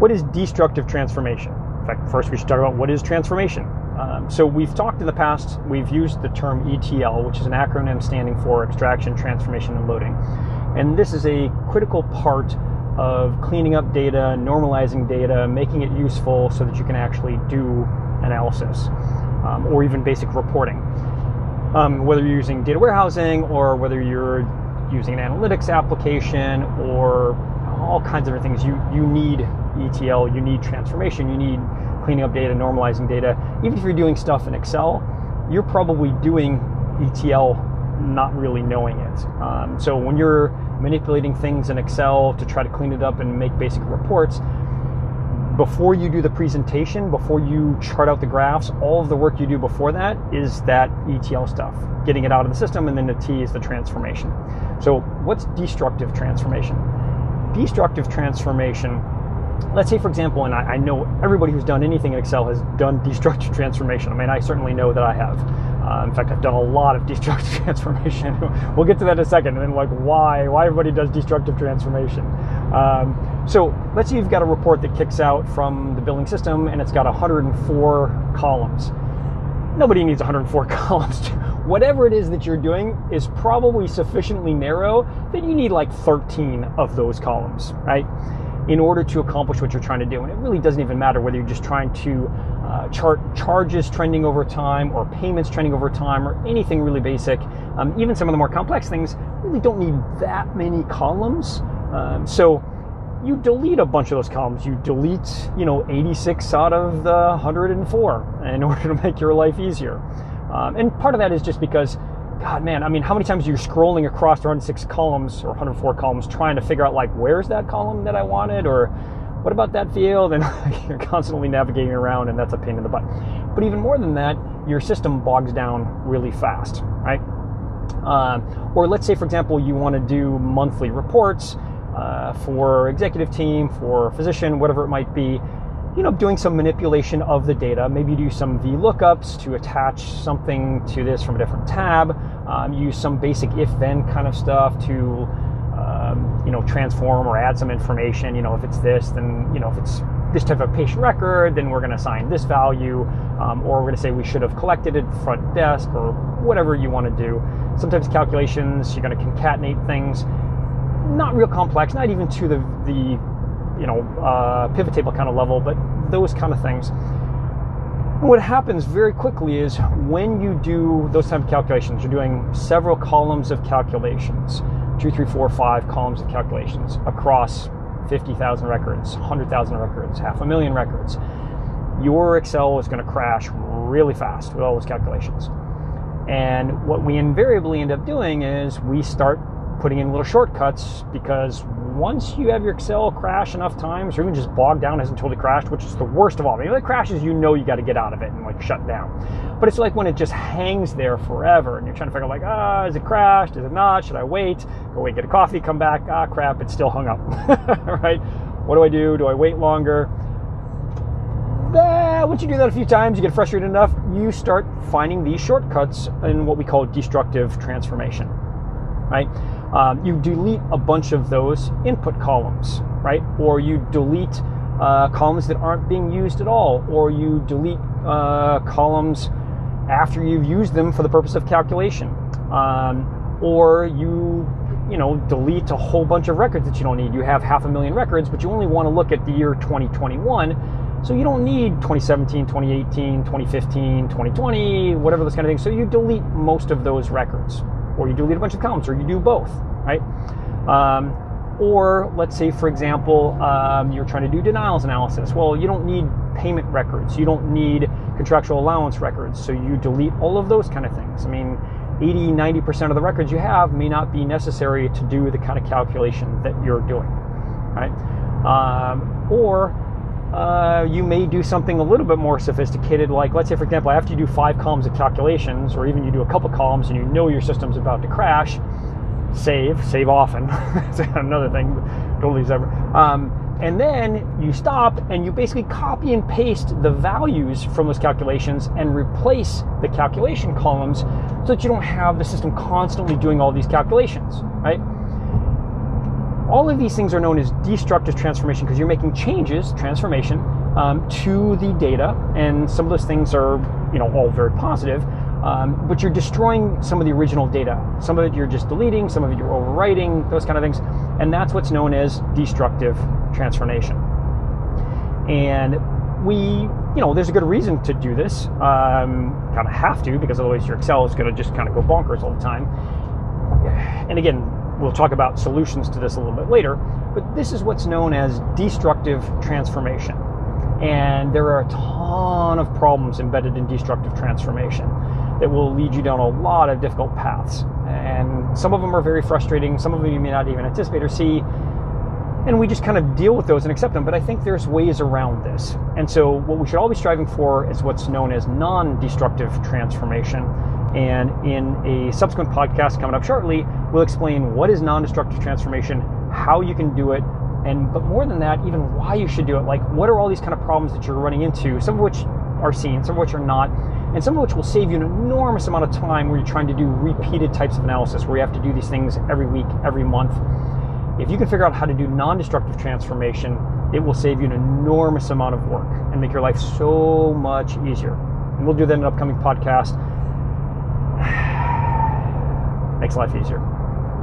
what is destructive transformation? In fact, first we should talk about what is transformation. Um, so we've talked in the past, we've used the term ETL, which is an acronym standing for extraction, transformation, and loading. And this is a critical part of cleaning up data, normalizing data, making it useful so that you can actually do analysis um, or even basic reporting. Um, whether you're using data warehousing or whether you're using an analytics application or all kinds of things, you, you need ETL, you need transformation, you need cleaning up data, normalizing data. Even if you're doing stuff in Excel, you're probably doing ETL not really knowing it. Um, so when you're manipulating things in Excel to try to clean it up and make basic reports, before you do the presentation, before you chart out the graphs, all of the work you do before that is that ETL stuff, getting it out of the system, and then the T is the transformation. So, what's destructive transformation? Destructive transformation let's say, for example, and I, I, know everybody who's done anything in Excel has done destructive transformation. I mean, I certainly know that I have. Uh, in fact, I've done a lot of destructive transformation. we'll get to that in a second, and then like why why everybody does destructive transformation. Um, so let's say you've got a report that kicks out from the billing system, and it's got 104 columns. Nobody needs 104 columns. Whatever it is that you're doing is probably sufficiently narrow that you need like 13 of those columns, right? In order to accomplish what you're trying to do. And it really doesn't even matter whether you're just trying to uh, chart charges trending over time or payments trending over time or anything really basic. Um, even some of the more complex things really don't need that many columns. Um, so you delete a bunch of those columns. You delete, you know, 86 out of the 104 in order to make your life easier. Um, and part of that is just because God, man, I mean, how many times are you scrolling across 106 columns or 104 columns trying to figure out, like, where's that column that I wanted? Or what about that field? And you're constantly navigating around, and that's a pain in the butt. But even more than that, your system bogs down really fast, right? Um, or let's say, for example, you want to do monthly reports uh, for executive team, for physician, whatever it might be you know, doing some manipulation of the data. Maybe do some VLOOKUPs to attach something to this from a different tab. Um, use some basic if-then kind of stuff to, um, you know, transform or add some information. You know, if it's this, then you know, if it's this type of patient record, then we're going to assign this value, um, or we're going to say we should have collected it front desk, or whatever you want to do. Sometimes calculations, you're going to concatenate things. Not real complex, not even to the the you know, uh, pivot table kind of level, but those kind of things. What happens very quickly is when you do those type of calculations, you're doing several columns of calculations, two, three, four, five columns of calculations across 50,000 records, 100,000 records, half a million records. Your Excel is going to crash really fast with all those calculations. And what we invariably end up doing is we start putting in little shortcuts because once you have your Excel crash enough times, or even just bogged down hasn't totally crashed, which is the worst of all. If it crashes, you know you got to get out of it and like shut down. But it's like when it just hangs there forever, and you're trying to figure out like, ah, is it crashed? Is it not? Should I wait? Go wait, get a coffee, come back. Ah, crap, it's still hung up. right? What do I do? Do I wait longer? Eh, once you do that a few times, you get frustrated enough, you start finding these shortcuts in what we call destructive transformation. Right? Um, you delete a bunch of those input columns, right? Or you delete uh, columns that aren't being used at all, or you delete uh, columns after you've used them for the purpose of calculation, um, or you you know delete a whole bunch of records that you don't need. You have half a million records, but you only want to look at the year 2021. So you don't need 2017, 2018, 2015, 2020, whatever those kind of things. So you delete most of those records, or you delete a bunch of columns, or you do both, right? Um, or let's say, for example, um, you're trying to do denials analysis. Well, you don't need payment records, you don't need contractual allowance records, so you delete all of those kind of things. I mean, 80, 90% of the records you have may not be necessary to do the kind of calculation that you're doing, right? Um, or uh, you may do something a little bit more sophisticated, like let's say, for example, after you do five columns of calculations, or even you do a couple columns and you know your system's about to crash, save, save often. That's another thing, totally separate. Um, and then you stop and you basically copy and paste the values from those calculations and replace the calculation columns so that you don't have the system constantly doing all these calculations, right? All of these things are known as destructive transformation because you're making changes, transformation, um, to the data, and some of those things are, you know, all very positive. Um, but you're destroying some of the original data. Some of it you're just deleting, some of it you're overwriting, those kind of things, and that's what's known as destructive transformation. And we, you know, there's a good reason to do this. Um, kind of have to because otherwise your Excel is going to just kind of go bonkers all the time. And again, we'll talk about solutions to this a little bit later. But this is what's known as destructive transformation. And there are a ton of problems embedded in destructive transformation that will lead you down a lot of difficult paths. And some of them are very frustrating, some of them you may not even anticipate or see. And we just kind of deal with those and accept them. But I think there's ways around this. And so, what we should all be striving for is what's known as non destructive transformation. And in a subsequent podcast coming up shortly, we'll explain what is non destructive transformation, how you can do it, and but more than that, even why you should do it. Like, what are all these kind of problems that you're running into? Some of which are seen, some of which are not, and some of which will save you an enormous amount of time where you're trying to do repeated types of analysis, where you have to do these things every week, every month if you can figure out how to do non destructive transformation, it will save you an enormous amount of work and make your life so much easier. And we'll do that in an upcoming podcast. Makes life easier.